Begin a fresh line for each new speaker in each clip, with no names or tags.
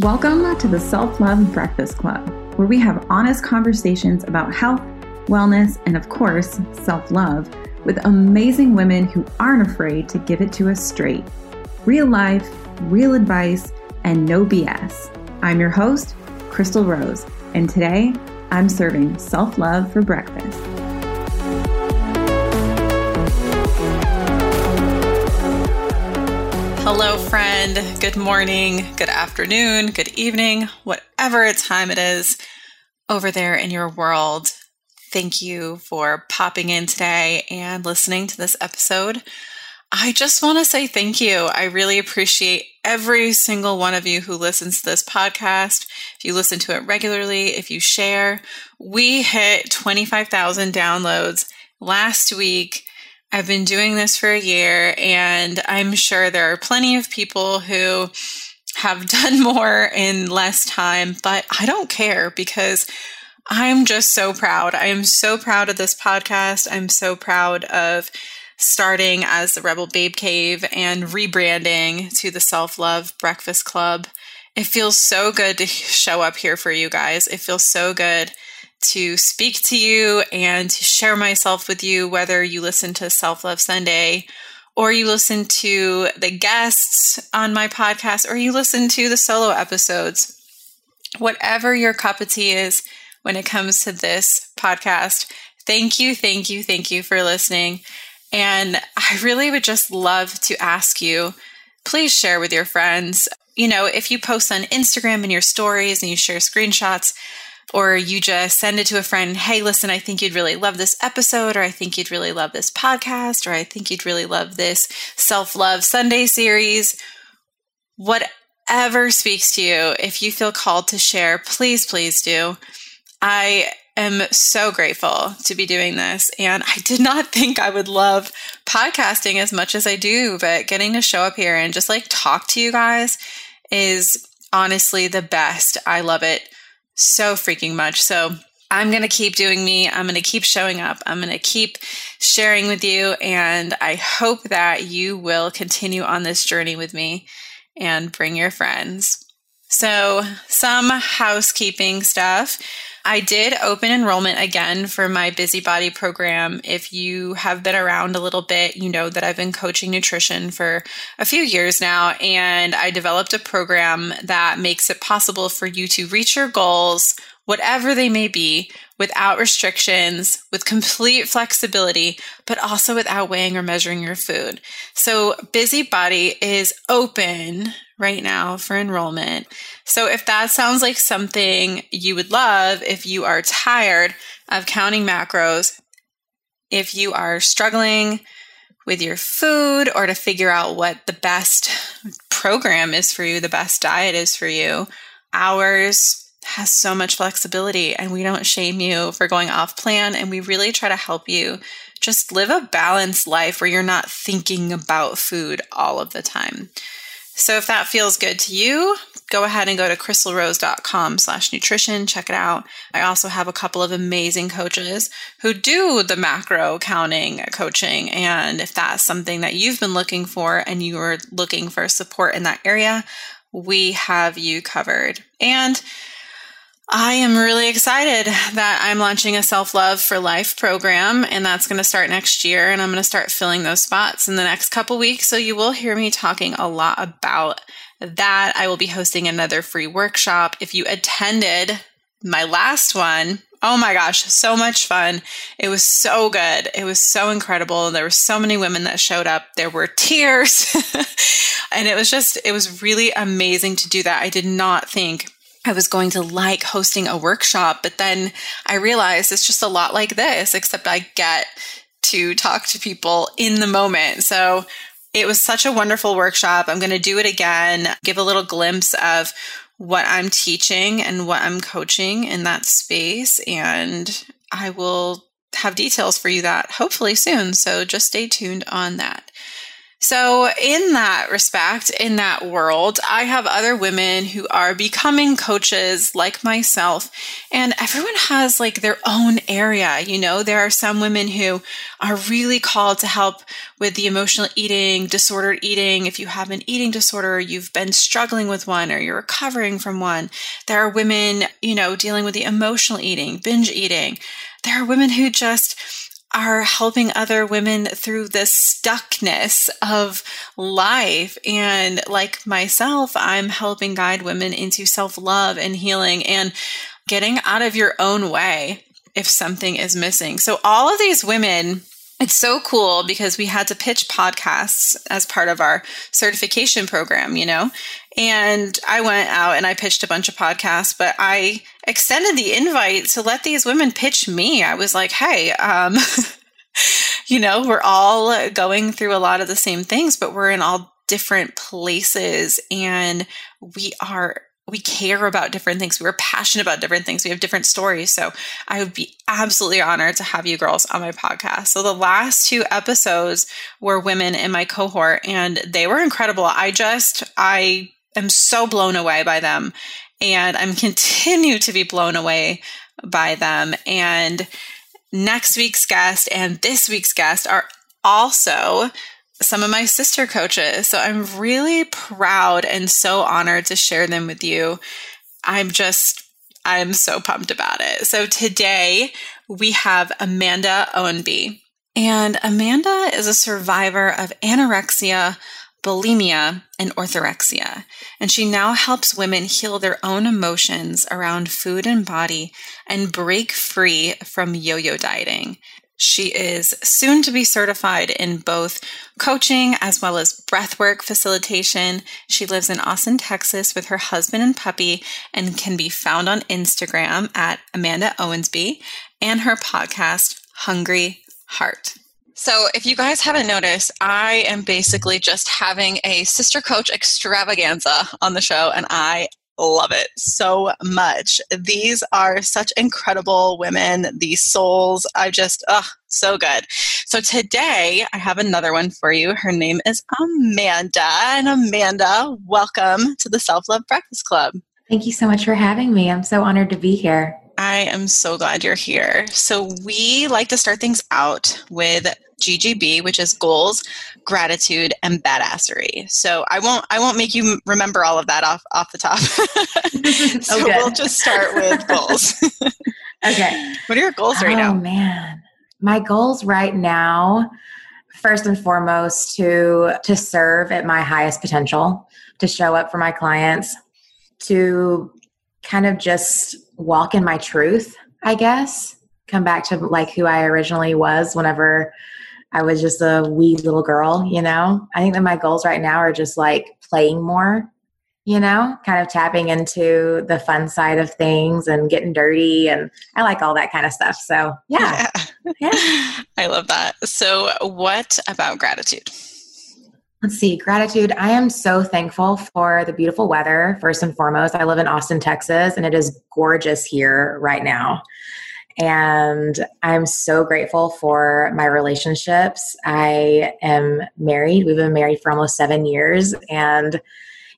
Welcome to the Self Love Breakfast Club, where we have honest conversations about health, wellness, and of course, self love with amazing women who aren't afraid to give it to us straight. Real life, real advice, and no BS. I'm your host, Crystal Rose, and today I'm serving self love for breakfast.
Hello, friend. Good morning, good afternoon, good evening, whatever time it is over there in your world. Thank you for popping in today and listening to this episode. I just want to say thank you. I really appreciate every single one of you who listens to this podcast. If you listen to it regularly, if you share, we hit 25,000 downloads last week I've been doing this for a year, and I'm sure there are plenty of people who have done more in less time, but I don't care because I'm just so proud. I am so proud of this podcast. I'm so proud of starting as the Rebel Babe Cave and rebranding to the Self Love Breakfast Club. It feels so good to show up here for you guys. It feels so good to speak to you and to share myself with you, whether you listen to Self Love Sunday or you listen to the guests on my podcast or you listen to the solo episodes. Whatever your cup of tea is when it comes to this podcast, thank you, thank you, thank you for listening. And I really would just love to ask you please share with your friends. You know, if you post on Instagram in your stories and you share screenshots, or you just send it to a friend, hey, listen, I think you'd really love this episode, or I think you'd really love this podcast, or I think you'd really love this self love Sunday series. Whatever speaks to you, if you feel called to share, please, please do. I am so grateful to be doing this. And I did not think I would love podcasting as much as I do, but getting to show up here and just like talk to you guys is honestly the best. I love it so freaking much. So I'm going to keep doing me. I'm going to keep showing up. I'm going to keep sharing with you. And I hope that you will continue on this journey with me and bring your friends. So, some housekeeping stuff. I did open enrollment again for my Busybody program. If you have been around a little bit, you know that I've been coaching nutrition for a few years now, and I developed a program that makes it possible for you to reach your goals, whatever they may be, without restrictions, with complete flexibility, but also without weighing or measuring your food. So, Busybody is open right now for enrollment. So, if that sounds like something you would love, if you are tired of counting macros, if you are struggling with your food or to figure out what the best program is for you, the best diet is for you, ours has so much flexibility and we don't shame you for going off plan and we really try to help you just live a balanced life where you're not thinking about food all of the time. So if that feels good to you, go ahead and go to crystalrose.com slash nutrition. Check it out. I also have a couple of amazing coaches who do the macro counting coaching. And if that's something that you've been looking for and you are looking for support in that area, we have you covered. And I am really excited that I'm launching a self love for life program, and that's going to start next year. And I'm going to start filling those spots in the next couple weeks. So you will hear me talking a lot about that. I will be hosting another free workshop. If you attended my last one, oh my gosh, so much fun. It was so good. It was so incredible. There were so many women that showed up. There were tears. and it was just, it was really amazing to do that. I did not think I was going to like hosting a workshop, but then I realized it's just a lot like this, except I get to talk to people in the moment. So it was such a wonderful workshop. I'm going to do it again, give a little glimpse of what I'm teaching and what I'm coaching in that space. And I will have details for you that hopefully soon. So just stay tuned on that. So, in that respect, in that world, I have other women who are becoming coaches like myself, and everyone has like their own area. You know, there are some women who are really called to help with the emotional eating, disordered eating. If you have an eating disorder, you've been struggling with one, or you're recovering from one. There are women, you know, dealing with the emotional eating, binge eating. There are women who just are helping other women through the stuckness of life. And like myself, I'm helping guide women into self love and healing and getting out of your own way if something is missing. So, all of these women, it's so cool because we had to pitch podcasts as part of our certification program, you know? And I went out and I pitched a bunch of podcasts, but I extended the invite to let these women pitch me. I was like, hey, um, you know, we're all going through a lot of the same things, but we're in all different places and we are we care about different things. We're passionate about different things. We have different stories. So I would be absolutely honored to have you girls on my podcast. So the last two episodes were women in my cohort and they were incredible. I just, I am so blown away by them and I'm continue to be blown away by them. And next week's guest and this week's guest are also some of my sister coaches. So I'm really proud and so honored to share them with you. I'm just, I'm so pumped about it. So today we have Amanda Ownbey. And Amanda is a survivor of anorexia, bulimia, and orthorexia. And she now helps women heal their own emotions around food and body and break free from yo yo dieting. She is soon to be certified in both coaching as well as breathwork facilitation. She lives in Austin, Texas with her husband and puppy and can be found on Instagram at Amanda Ownbey and her podcast, Hungry Heart. So, if you guys haven't noticed, I am basically just having a sister coach extravaganza on the show, and I love it so much. These are such incredible women, these souls. I just, ugh, so good. So today I have another one for you. Her name is Amanda. And Amanda, welcome to the Self Love Breakfast Club.
Thank you so much for having me. I'm so honored to be here.
I am so glad you're here. So, we like to start things out with GGB, which is goals, gratitude, and badassery. So I won't I won't make you remember all of that off off the top. so okay. we'll just start with goals.
okay.
What are your goals right oh, now?
Oh man. My goals right now, first and foremost, to to serve at my highest potential, to show up for my clients, to kind of just walk in my truth, I guess. Come back to like who I originally was whenever I was just a wee little girl, you know? I think that my goals right now are just like playing more, you know, kind of tapping into the fun side of things and getting dirty. And I like all that kind of stuff. So, yeah.
yeah. yeah. I love that. So, what about gratitude?
Let's see, gratitude. I am so thankful for the beautiful weather, first and foremost. I live in Austin, Texas, and it is gorgeous here right now. And I'm so grateful for my relationships. I am married. We've been married for almost seven years, and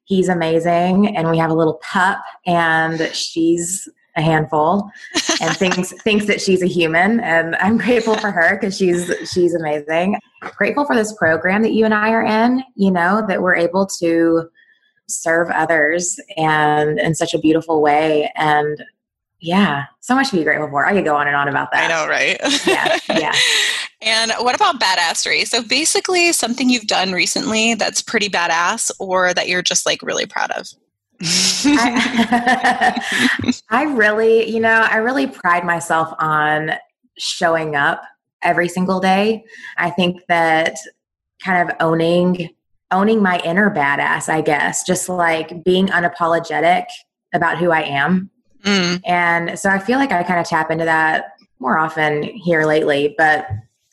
he's amazing. And we have a little pup, and she's a handful and thinks thinks that she's a human and i'm grateful for her because she's she's amazing grateful for this program that you and i are in you know that we're able to serve others and in such a beautiful way and yeah, so much to be grateful for. I could go on and on about that.
I know, right?
yeah, yeah.
and what about badassery? So basically, something you've done recently that's pretty badass, or that you're just like really proud of.
I, I really, you know, I really pride myself on showing up every single day. I think that kind of owning owning my inner badass, I guess, just like being unapologetic about who I am Mm. And so I feel like I kind of tap into that more often here lately. But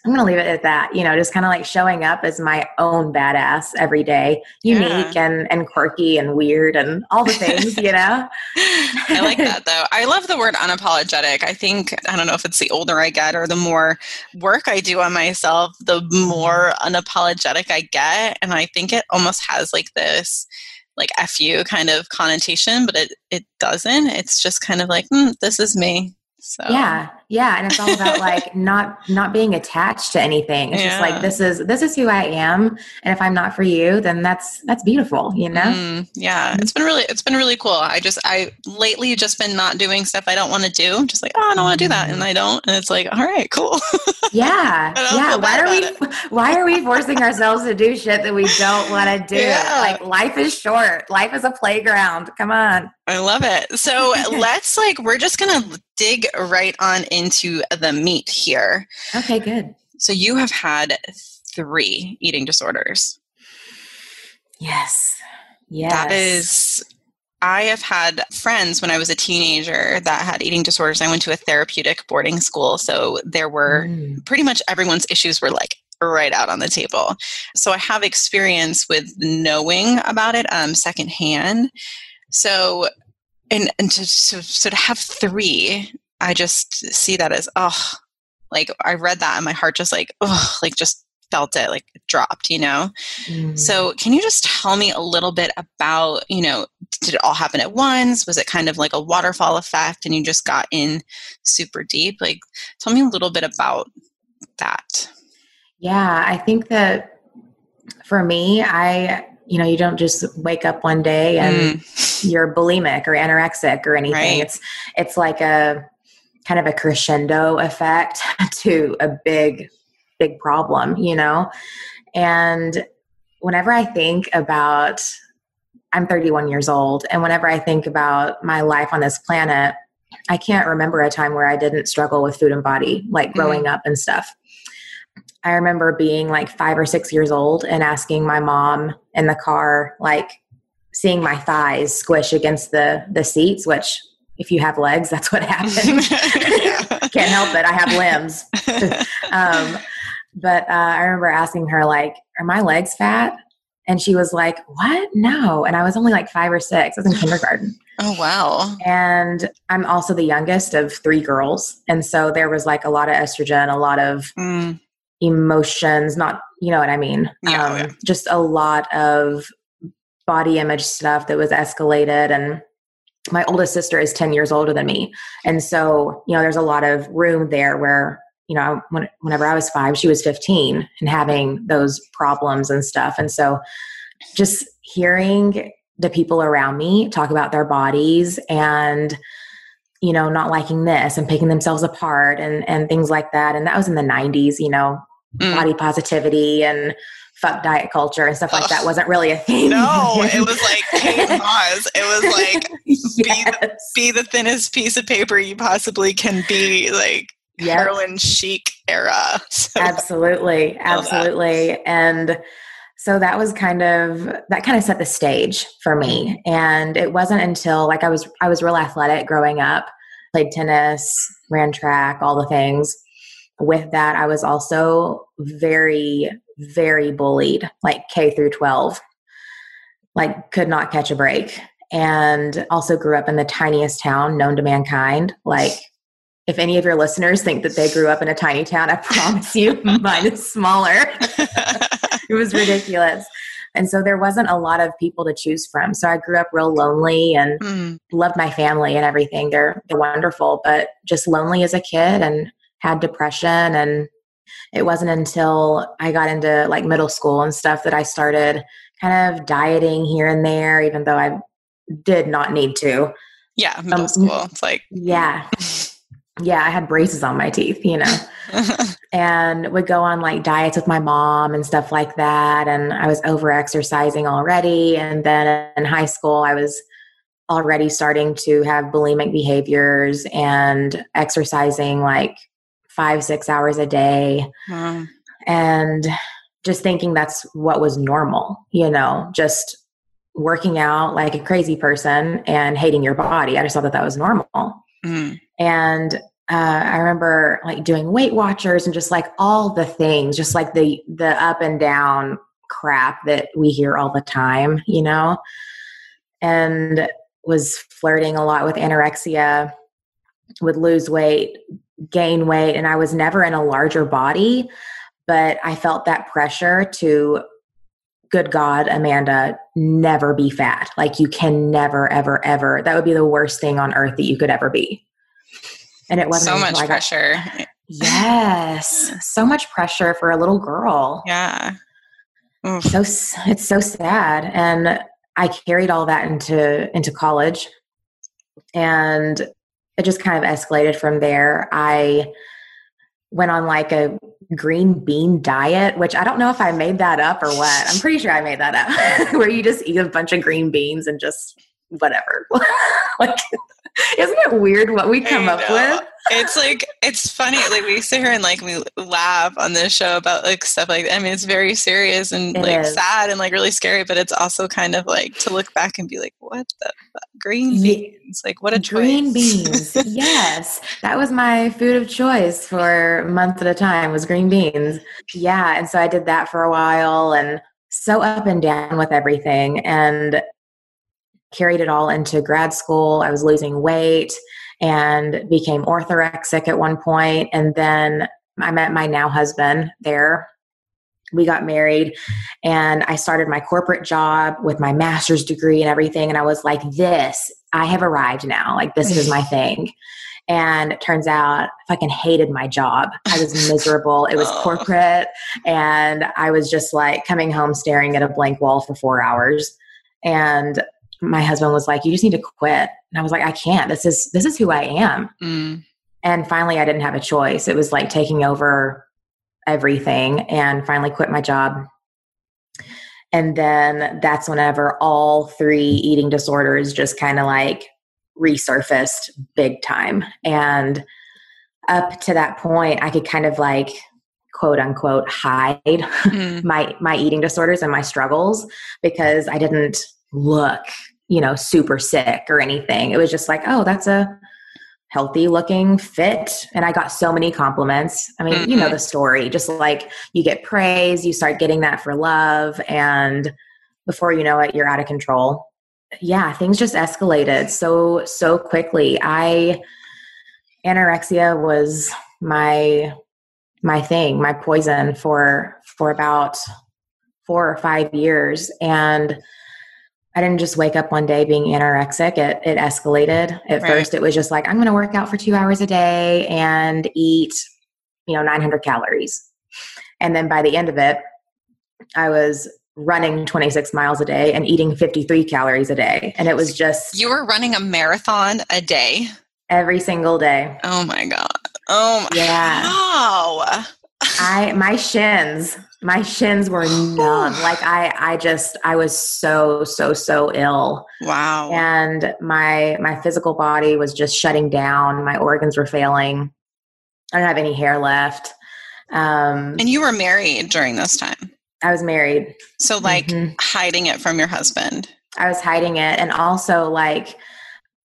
I'm going to leave it at that. You know, just kind of like showing up as my own badass every day, unique yeah. and, and quirky and weird and all the things, you know?
I like that though. I love the word unapologetic. I think, I don't know if it's the older I get or the more work I do on myself, the more unapologetic I get. And I think it almost has like this like fu kind of connotation but it it doesn't. It's just kind of like mm, this is me so
yeah, yeah, and it's all about like not not being attached to anything. It's yeah. just like this is this is who I am, and if I'm not for you, then that's that's beautiful, you know. Mm,
yeah, it's been really it's been really cool. I just I lately just been not doing stuff I don't want to do. Just like oh I don't want to do that, and I don't, and it's like all right, cool.
yeah, yeah. Why are we it. why are we forcing ourselves to do shit that we don't want to do? Yeah. Like life is short. Life is a playground. Come on.
I love it. So let's like we're just gonna dig right on into the meat here.
Okay, good.
So you have had three eating disorders.
Yes. Yes.
That is I have had friends when I was a teenager that had eating disorders. I went to a therapeutic boarding school, so there were mm. pretty much everyone's issues were like right out on the table. So I have experience with knowing about it um, secondhand. So, and and to, to so to have three, I just see that as oh, like I read that and my heart just like oh, like just felt it like dropped you know? Mm. so can you just tell me a little bit about you know did it all happen at once? Was it kind of like a waterfall effect and you just got in super deep? Like tell me a little bit about that.
Yeah i think that for me i you know you don't just wake up one day and mm. you're bulimic or anorexic or anything right. it's it's like a kind of a crescendo effect to a big big problem you know and whenever i think about i'm 31 years old and whenever i think about my life on this planet i can't remember a time where i didn't struggle with food and body like growing mm. up and stuff I remember being like five or six years old and asking my mom in the car, like seeing my thighs squish against the the seats, which if you have legs, that's what happens. Can't help it. I have limbs. um, but uh, I remember asking her, like, are my legs fat? And she was like, What? No. And I was only like five or six. I was in kindergarten.
Oh, wow.
And I'm also the youngest of three girls. And so there was like a lot of estrogen, a lot of mm emotions, not, you know what I mean?
Yeah, um, yeah.
Just a lot of body image stuff that was escalated. And my oldest sister is 10 years older than me. And so, you know, there's a lot of room there where, you know, when, whenever I was five, she was 15 and having those problems and stuff. And so just hearing the people around me talk about their bodies and you know not liking this and picking themselves apart and and things like that and that was in the 90s you know mm. body positivity and fuck diet culture and stuff like Ugh. that wasn't really a thing.
No, it was like pause. It was like yes. be, the, be the thinnest piece of paper you possibly can be, like yep. heroin chic era.
So absolutely, absolutely, that. and so that was kind of that kind of set the stage for me and it wasn't until like i was i was real athletic growing up played tennis ran track all the things with that i was also very very bullied like k through 12 like could not catch a break and also grew up in the tiniest town known to mankind like if any of your listeners think that they grew up in a tiny town i promise you mine is smaller it was ridiculous. And so there wasn't a lot of people to choose from. So I grew up real lonely and mm. loved my family and everything. They're they're wonderful, but just lonely as a kid and had depression and it wasn't until I got into like middle school and stuff that I started kind of dieting here and there, even though I did not need to.
Yeah, middle um, school. It's like
yeah. yeah, I had braces on my teeth, you know, and would go on like diets with my mom and stuff like that. And I was over exercising already. And then in high school, I was already starting to have bulimic behaviors and exercising like five, six hours a day. Wow. And just thinking that's what was normal, you know, just working out like a crazy person and hating your body. I just thought that that was normal. Mm. And uh, I remember like doing Weight Watchers and just like all the things, just like the the up and down crap that we hear all the time, you know, and was flirting a lot with anorexia, would lose weight, gain weight, and I was never in a larger body, but I felt that pressure to good God, Amanda, never be fat. Like you can never, ever, ever. That would be the worst thing on earth that you could ever be. And it wasn't
so much pressure.
Yes, so much pressure for a little girl.
Yeah.
Oof. So it's so sad, and I carried all that into into college, and it just kind of escalated from there. I went on like a green bean diet, which I don't know if I made that up or what. I'm pretty sure I made that up, where you just eat a bunch of green beans and just whatever. like, isn't it weird what we come up with?
It's like it's funny. Like we sit here and like we laugh on this show about like stuff like that. I mean, it's very serious and it like is. sad and like really scary, but it's also kind of like to look back and be like, what the fuck? green beans? Like what a
green beans. yes, that was my food of choice for a month at a time was green beans. Yeah, and so I did that for a while and so up and down with everything and carried it all into grad school. I was losing weight and became orthorexic at one point. and then I met my now husband there. We got married and I started my corporate job with my master's degree and everything. And I was like, this, I have arrived now. Like, this is my thing. And it turns out I fucking hated my job. I was miserable. It was corporate. And I was just like coming home staring at a blank wall for four hours. And my husband was like, "You just need to quit," and I was like, "I can't. This is this is who I am." Mm. And finally, I didn't have a choice. It was like taking over everything, and finally quit my job. And then that's whenever all three eating disorders just kind of like resurfaced big time. And up to that point, I could kind of like quote unquote hide mm. my my eating disorders and my struggles because I didn't look, you know, super sick or anything. It was just like, oh, that's a healthy looking fit and i got so many compliments i mean mm-hmm. you know mm-hmm. the story just like you get praise you start getting that for love and before you know it you're out of control yeah things just escalated so so quickly i anorexia was my my thing my poison for for about four or five years and I didn't just wake up one day being anorexic. It, it escalated. At right. first, it was just like, I'm going to work out for two hours a day and eat, you know, 900 calories. And then by the end of it, I was running 26 miles a day and eating 53 calories a day. And it was just.
You were running a marathon a day?
Every single day.
Oh my God. Oh my.
Yeah.
Wow.
I, my shins my shins were numb. Like i i just i was so so so ill.
Wow.
And my my physical body was just shutting down. My organs were failing. I don't have any hair left.
Um and you were married during this time?
I was married.
So like mm-hmm. hiding it from your husband?
I was hiding it. And also like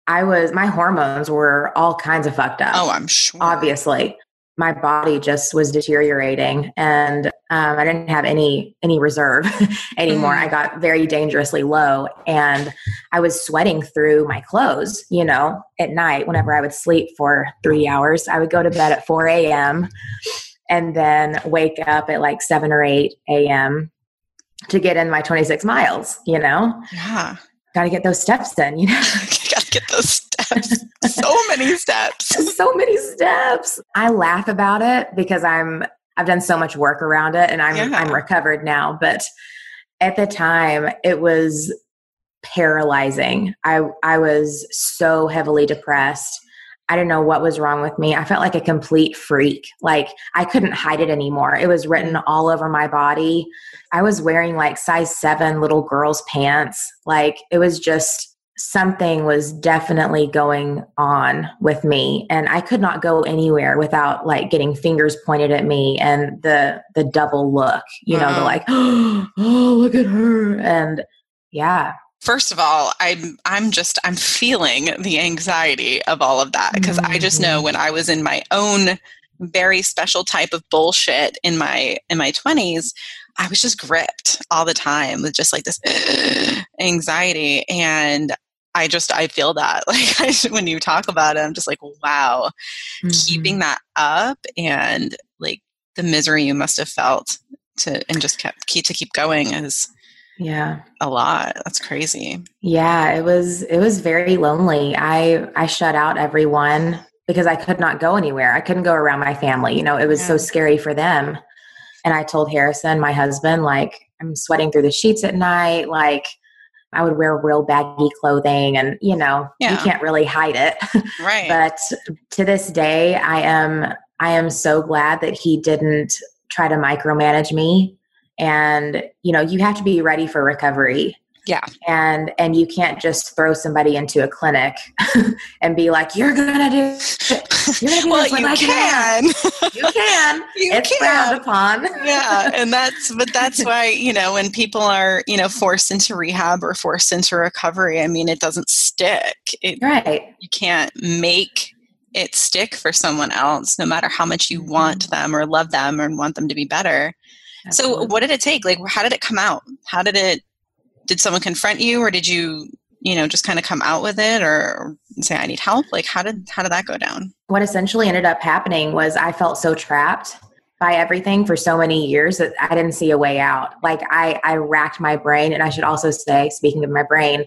i was my hormones were all kinds of fucked up
oh i'm sure.
obviously my body just was deteriorating and um, i didn't have any any reserve anymore. Mm. i got very dangerously low and i was sweating through my clothes you know at night whenever i would sleep for three hours. I would go to bed at 4 a.m and then wake up at like 7 or 8 a.m to get in my 26 miles you know?
Yeah.
Got to get those steps in you know?
Got to get those steps. So many steps.
so many steps. I laugh about it because I'm I've done so much work around it and I'm yeah. I'm recovered now, but at the time it was paralyzing. I I was so heavily depressed. I didn't know what was wrong with me. I felt like a complete freak. Like I couldn't hide it anymore. It was written mm. all over my body. I was wearing like size 7 little girls pants. Like it was just something was definitely going on with me and i could not go anywhere without like getting fingers pointed at me and the the double look you know the like oh look at her and yeah
first of all, I'm I'm just I'm feeling the anxiety of all of that because mm-hmm. I just know mm-hmm. when I was in my own very special type of bullshit in my in my 20s, I was just gripped all the time with just like this anxiety and I just I feel that like I, when you talk about it I'm just like wow. Mm-hmm. keeping that up and like the misery you must have felt to and just kept keep to keep going is
yeah.
a lot. That's crazy.
Yeah it was it was very lonely. I i shut out everyone because i could not go anywhere. I couldn't go around my family. You know it was yeah. so scary for them. And i told harrison my husband like i'm sweating through the sheets at night like I would wear real baggy clothing and you know, yeah. you can't really hide it.
Right.
but to this day I am I am so glad that he didn't try to micromanage me and you know you have to be ready for recovery
yeah
and and you can't just throw somebody into a clinic and be like you're gonna do you're gonna do
well, this you can
you can you it's can. frowned upon
yeah and that's but that's why you know when people are you know forced into rehab or forced into recovery i mean it doesn't stick it,
right
you can't make it stick for someone else no matter how much you want mm-hmm. them or love them or want them to be better Absolutely. So what did it take? Like how did it come out? How did it did someone confront you or did you, you know, just kind of come out with it or say I need help? Like how did how did that go down?
What essentially ended up happening was I felt so trapped by everything for so many years that I didn't see a way out. Like I I racked my brain and I should also say speaking of my brain,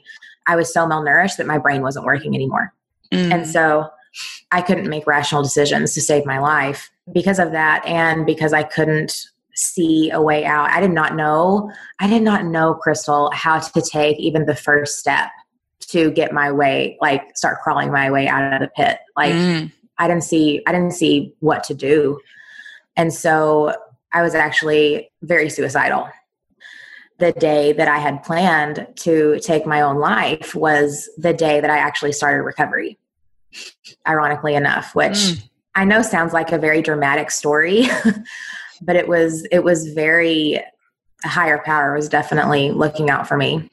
I was so malnourished that my brain wasn't working anymore. Mm. And so I couldn't make rational decisions to save my life because of that and because I couldn't see a way out. I did not know, I did not know, Crystal, how to take even the first step to get my way, like start crawling my way out of the pit. Like mm. I didn't see, I didn't see what to do. And so I was actually very suicidal. The day that I had planned to take my own life was the day that I actually started recovery, ironically enough, which mm. I know sounds like a very dramatic story, but it was it was very a higher power was definitely looking out for me.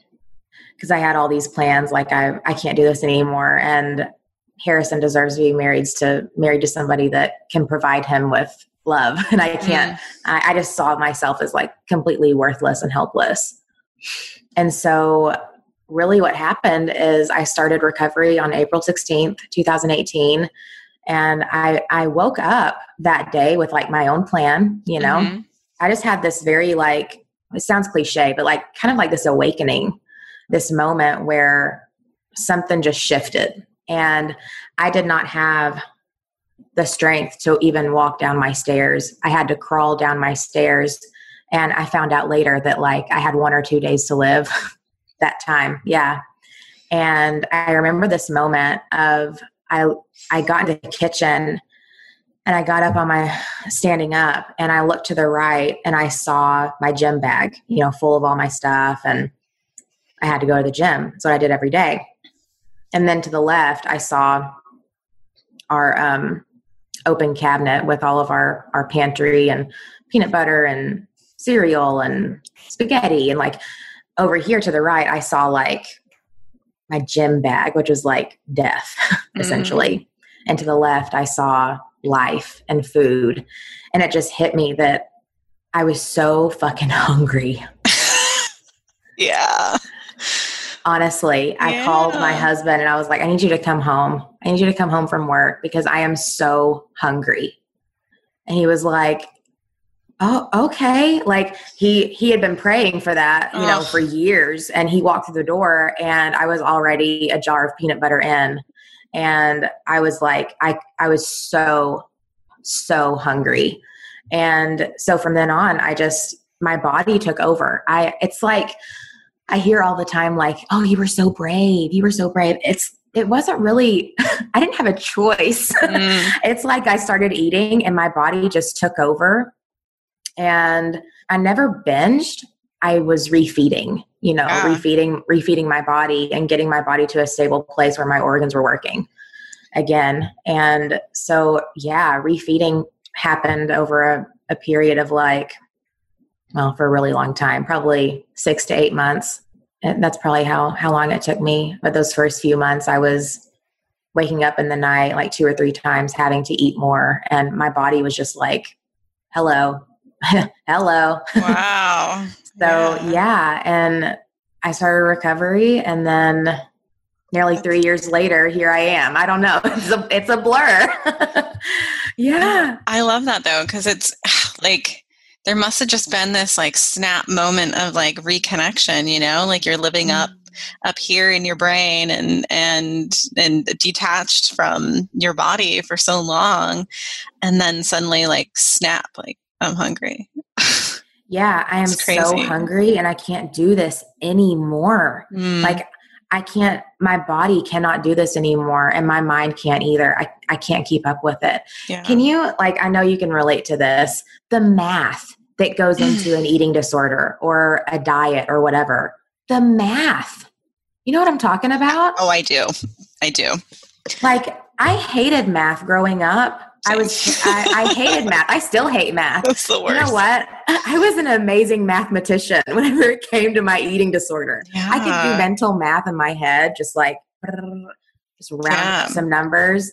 Because I had all these plans like I I can't do this anymore. And Harrison deserves to be married to married to somebody that can provide him with love. And I can't mm. I, I just saw myself as like completely worthless and helpless. And so really what happened is I started recovery on April 16th 2018 and I, I woke up that day with like my own plan, you know. Mm-hmm. I just had this very like it sounds cliche, but like kind of like this awakening, this moment where something just shifted. And I did not have the strength to even walk down my stairs. I had to crawl down my stairs. And I found out later that like I had one or two days to live that time. Yeah. And I remember this moment of I I got into the kitchen and I got up on my standing up and I looked to the right and I saw my gym bag, you know, full of all my stuff and I had to go to the gym. That's what I did every day. And then to the left, I saw our um, open cabinet with all of our our pantry and peanut butter and cereal and spaghetti and like over here to the right, I saw like my gym bag, which was like death, mm-hmm. essentially. And to the left, I saw life and food. And it just hit me that I was so fucking hungry.
yeah.
Honestly, I yeah. called my husband and I was like, I need you to come home. I need you to come home from work because I am so hungry. And he was like, oh okay. Like he he had been praying for that you know for years and he walked through the door and i was already a jar of peanut butter in and i was like i i was so so hungry. And so from then on i just my body took over. I it's like i hear all the time like oh you were so brave. You were so brave. It's it wasn't really i didn't have a choice. Mm. it's like i started eating and my body just took over and I never binged. I was refeeding, you know, yeah. refeeding, refeeding my body and getting my body to a stable place where my organs were working again. And so, yeah, refeeding happened over a, a period of like, well, for a really long time, probably six to eight months. And that's probably how how long it took me. But those first few months, I was waking up in the night like two or three times, having to eat more, and my body was just like, "Hello, hello."
Wow.
so yeah. yeah, and I started recovery, and then nearly three years later, here I am. I don't know. It's a it's a blur. yeah.
I love that though, because it's like there must have just been this like snap moment of like reconnection, you know, like you're living up mm-hmm. up here in your brain and and and detached from your body for so long and then suddenly like snap like i'm hungry
yeah i am so hungry and i can't do this anymore mm. like I can't, my body cannot do this anymore and my mind can't either. I, I can't keep up with it. Yeah. Can you, like, I know you can relate to this, the math that goes into an eating disorder or a diet or whatever. The math. You know what I'm talking about?
Oh, I do. I do.
Like, I hated math growing up I was I, I, hated math. I still hate math.
That's the worst.
You know what? I was an amazing mathematician whenever it came to my eating disorder. Yeah. I could do mental math in my head, just like just round yeah. some numbers.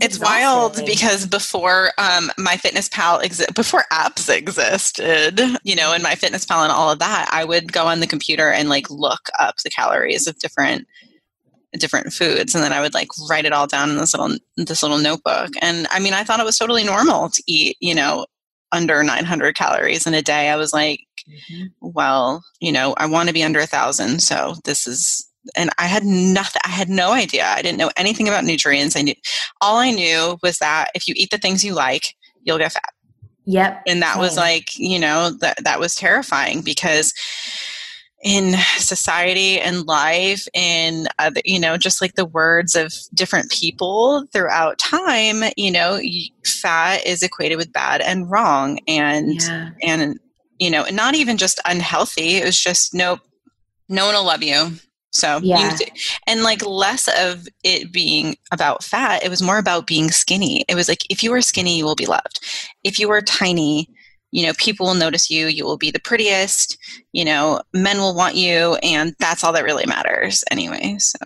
It's, wild because before um, MyFitnessPal exi- before apps existed, you know, and MyFitnessPal and all of that, I would go on the computer and like look up the calories of different different foods and then i would like write it all down in this little this little notebook. And i mean i thought it was totally normal to eat you know under 900 calories in a day. I was like mm-hmm. well you know i want to be under a thousand so this is and i had nothing i had no idea. I didn't know anything about nutrients. I knew all i knew was that if you eat the things you like you'll get fat.
Yep
and that Same. was like you know that that was terrifying because in society and life and other, you know just like the words of different people throughout time you know fat is equated with bad and wrong and yeah. and you know not even just unhealthy it was just nope no one will love you so yeah. You, and like less of it being about fat, it was more about being skinny. It was like if you are skinny, you will be loved. If you are tiny, you know people will notice you you will be the prettiest you know men will want you and that's all that really matters anyway so.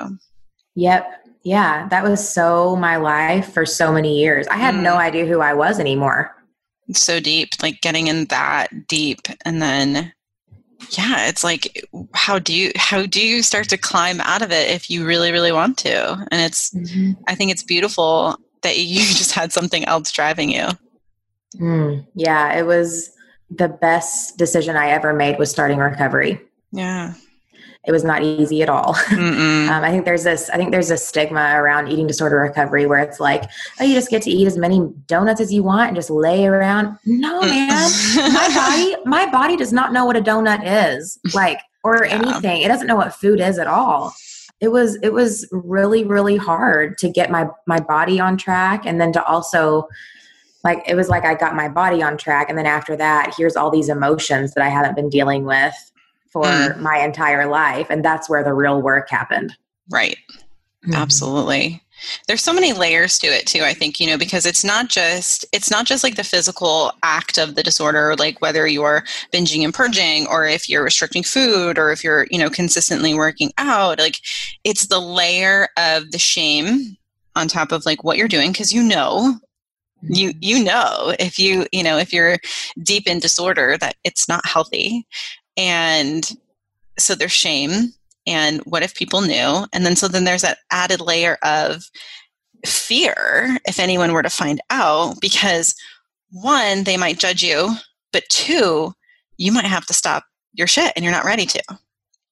Yep. Yeah that was so my life for so many years. I had mm. no idea who i was anymore.
So deep like getting in that deep and then yeah it's like how do you how do you start to climb out of it if you really really want to? And it's mm-hmm. i think it's beautiful that you just had something else driving you
Mm, yeah, it was the best decision I ever made was starting recovery.
Yeah.
It was not easy at all. um, I think there's this. I think there's a stigma around eating disorder recovery where it's like, oh, you just get to eat as many donuts as you want and just lay around. No, mm. man, my body, my body does not know what a donut is, like, or yeah. anything. It doesn't know what food is at all. It was, it was really, really hard to get my my body on track, and then to also like it was like I got my body on track. And then after that, here's all these emotions that I haven't been dealing with for mm. my entire life. And that's where the real work happened.
Right. Mm-hmm. Absolutely. There's so many layers to it too, I think, you know, because it's not just it's not just like the physical act of the disorder, like whether you're binging and purging or if you're restricting food or if you're, you know, consistently working out. Like it's the layer of the shame on top of like what you're doing because you know you you know if you you know if you're deep in disorder that it's not healthy. And so there's shame and what if people knew? And then so then there's that added layer of fear if anyone were to find out because one they might judge you but two you might have to stop your shit and you're not ready to.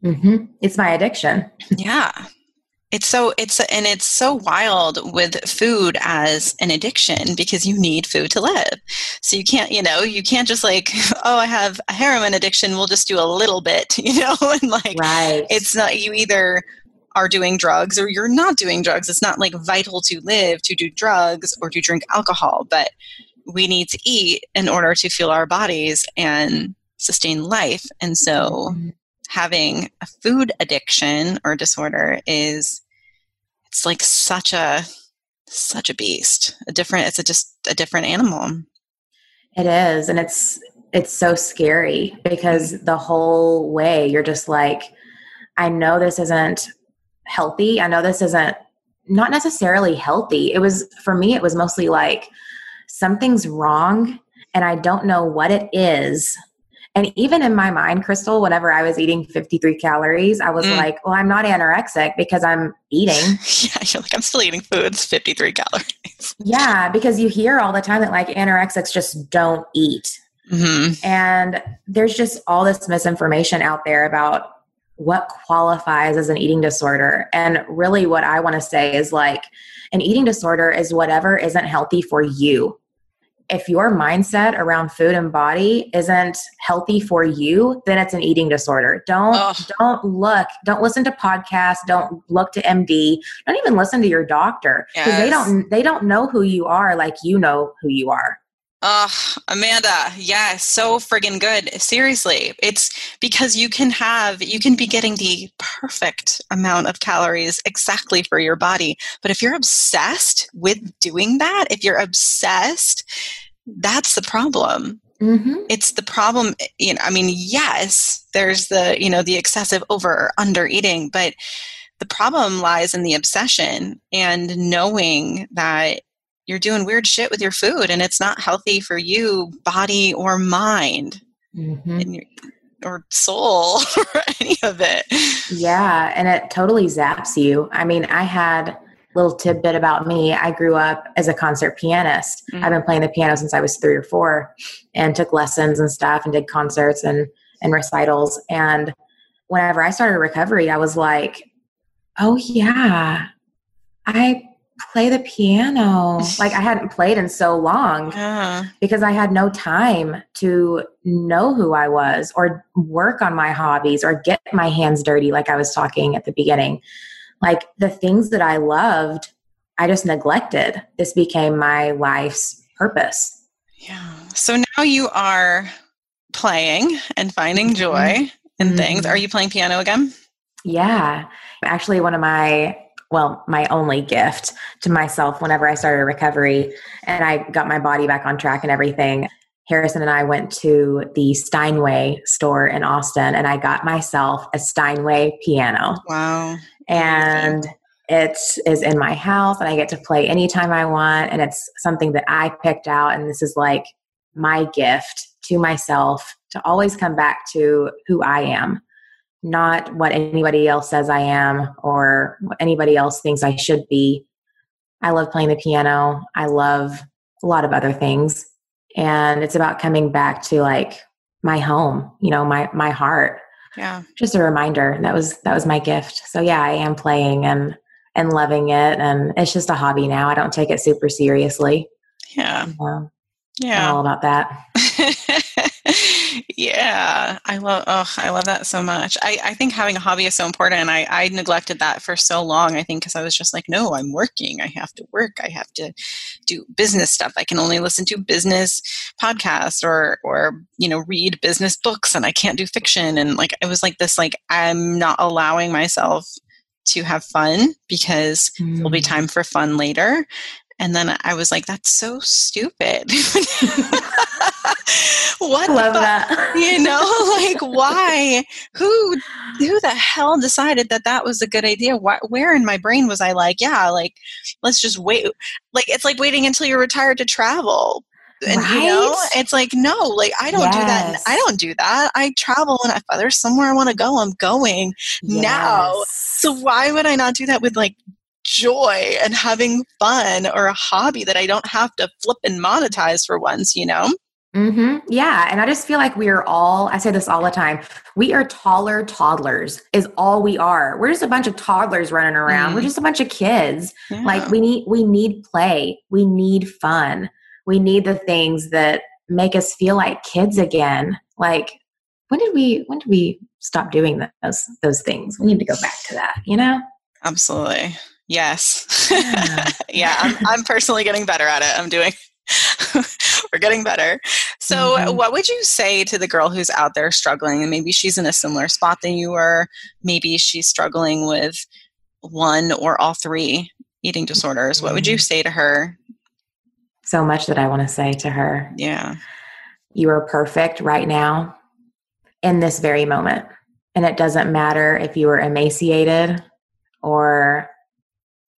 Mm-hmm. it's my addiction.
Yeah it's so it's and it's so wild with food as an addiction because you need food to live. So you can't, you know, you can't just like, oh, I have a heroin addiction, we'll just do a little bit, you know, and like right. it's not you either are doing drugs or you're not doing drugs. It's not like vital to live to do drugs or to drink alcohol, but we need to eat in order to fuel our bodies and sustain life. And so mm-hmm having a food addiction or disorder is it's like such a such a beast a different it's a just a different animal
it is and it's it's so scary because mm-hmm. the whole way you're just like I know this isn't healthy. I know this isn't not necessarily healthy. It was for me it was mostly like something's wrong and I don't know what it is. And even in my mind, Crystal, whenever I was eating 53 calories, I was mm. like, well, I'm not anorexic because I'm eating.
yeah, you're like, I'm still eating foods, 53 calories.
yeah, because you hear all the time that like anorexics just don't eat. Mm-hmm. And there's just all this misinformation out there about what qualifies as an eating disorder. And really, what I want to say is like, an eating disorder is whatever isn't healthy for you. If your mindset around food and body isn't healthy for you, then it's an eating disorder. Don't Ugh. don't look, don't listen to podcasts, don't look to MD, don't even listen to your doctor because yes. they don't they don't know who you are like you know who you are.
Oh, Amanda, yeah, so friggin' good. Seriously, it's because you can have, you can be getting the perfect amount of calories exactly for your body. But if you're obsessed with doing that, if you're obsessed, that's the problem. Mm-hmm. It's the problem. You know, I mean, yes, there's the, you know, the excessive over or under eating, but the problem lies in the obsession and knowing that you're doing weird shit with your food and it's not healthy for you body or mind mm-hmm. or soul or any of it.
Yeah and it totally zaps you. I mean i had little tidbit about me. I grew up as a concert pianist. Mm-hmm. i've been playing the piano since i was three or four and took lessons and stuff and did concerts and and recitals. And whenever i started recovery i was like oh yeah i play the piano. like I hadn't played in so long yeah. because I had no time to know who I was or work on my hobbies or get my hands dirty, like I was talking at the beginning. Like the things that I loved, I just neglected. This became my life's purpose.
Yeah. So now you are playing and finding mm-hmm. joy mm-hmm. in things. Are you playing piano again?
Yeah. Actually, one of my well, my only gift to myself whenever I started recovery and I got my body back on track and everything. Harrison and I went to the Steinway store in Austin and I got myself a Steinway piano.
Wow.
And it is in my house and I get to play anytime I want. And it's something that I picked out. And this is like my gift to myself to always come back to who I am not what anybody else says I am or what anybody else thinks I should be. I love playing the piano. I love a lot of other things. And it's about coming back to like my home, you know, my my heart.
Yeah.
Just a reminder. That was that was my gift. So yeah, I am playing and and loving it and it's just a hobby now. I don't take it super seriously.
Yeah.
Um, yeah. I'm all about that.
yeah i love oh i love that so much i, I think having a hobby is so important and I, I neglected that for so long i think because i was just like no i'm working i have to work i have to do business stuff i can only listen to business podcasts or or you know read business books and i can't do fiction and like it was like this like i'm not allowing myself to have fun because mm. there'll be time for fun later and then I was like, that's so stupid. what
love that
you know like why who who the hell decided that that was a good idea Why, where in my brain was i like yeah like let's just wait like it's like waiting until you're retired to travel and right? you know it's like no like i don't yes. do that i don't do that i travel and if there's somewhere i want to go i'm going yes. now so why would i not do that with like joy and having fun or a hobby that i don't have to flip and monetize for once you know
Mm-hmm. Yeah. And I just feel like we are all, I say this all the time, we are taller toddlers, is all we are. We're just a bunch of toddlers running around. Mm. We're just a bunch of kids. Yeah. Like we need, we need play. We need fun. We need the things that make us feel like kids again. Like, when did we, when did we stop doing those, those things? We need to go back to that, you know?
Absolutely. Yes. Yeah, yeah I'm, I'm personally getting better at it. I'm doing we're getting better. So, mm-hmm. what would you say to the girl who's out there struggling and maybe she's in a similar spot than you were? Maybe she's struggling with one or all three eating disorders. Mm-hmm. What would you mm-hmm. say to her?
So much that I want to say to her.
Yeah.
You are perfect right now in this very moment. And it doesn't matter if you were emaciated or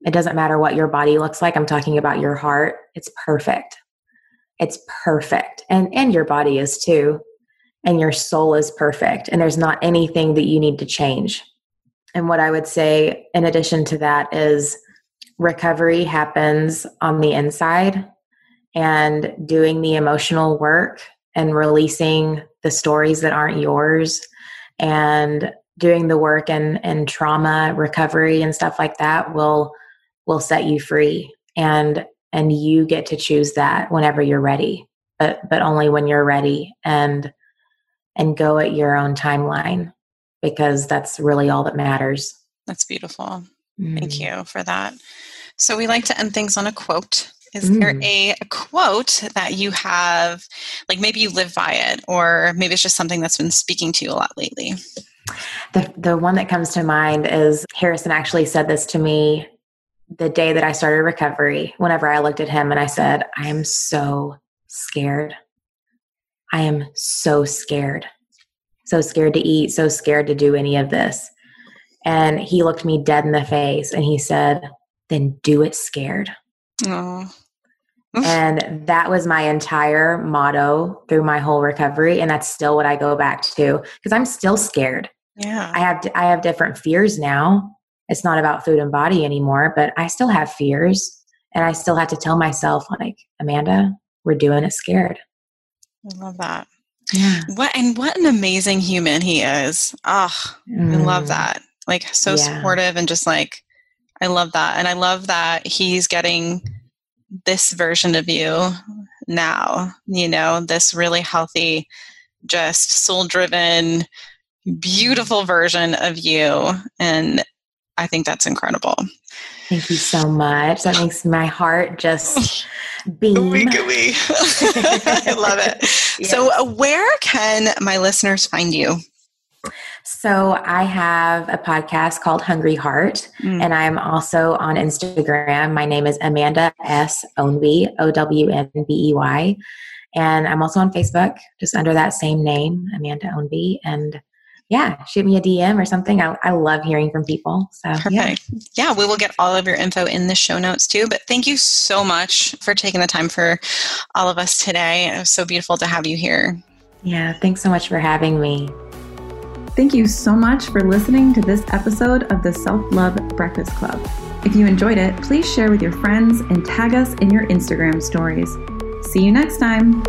it doesn't matter what your body looks like. I'm talking about your heart. It's perfect. It's perfect. And and your body is too. And your soul is perfect. And there's not anything that you need to change. And what I would say in addition to that is recovery happens on the inside and doing the emotional work and releasing the stories that aren't yours and doing the work and, and trauma recovery and stuff like that will will set you free and and you get to choose that whenever you're ready but but only when you're ready and and go at your own timeline because that's really all that matters.
That's beautiful. Mm. thank you for that. So we like to end things on a quote. Is mm. there a, a, quote that you have like maybe you live by it or maybe it's just something that's been speaking to you a lot lately?
The the one that comes to mind is Harrison actually said this to me the day that I started recovery, whenever I looked at him and I said, I am so scared. I am so scared. So scared to eat, so scared to do any of this. And he looked me dead in the face and he said, Then do it scared. And that was my entire motto through my whole recovery. And that's still what I go back to because I'm still scared.
Yeah.
I have I have different fears now it's not about food and body anymore, but I still have fears. And I still have to tell myself, like, Amanda, we're doing it scared.
I love that.
Yeah.
What and what an amazing human he is. Oh, mm. I love mm. that. Like so yeah. supportive and just like I love that. And I love that he's getting this version of you now, you know, this really healthy, just soul driven, beautiful version of you. And I think that's incredible.
Thank you so much. That makes my heart just beam.
I love it. Yes. So, uh, where can my listeners find you?
So, I have a podcast called Hungry Heart, mm. and I'm also on Instagram. My name is Amanda S. Ownbey, O W N B E Y. And I'm also on Facebook, just under that same name, Amanda Ownbey. And yeah, shoot me a DM or something. I, I love hearing from people. So,
Perfect. Yeah. yeah, we will get all of your info in the show notes too. But thank you so much for taking the time for all of us today. It was so beautiful to have you here.
Yeah, thanks so much for having me.
Thank you so much for listening to this episode of the Self Love Breakfast Club. If you enjoyed it, please share with your friends and tag us in your Instagram stories. See you next time.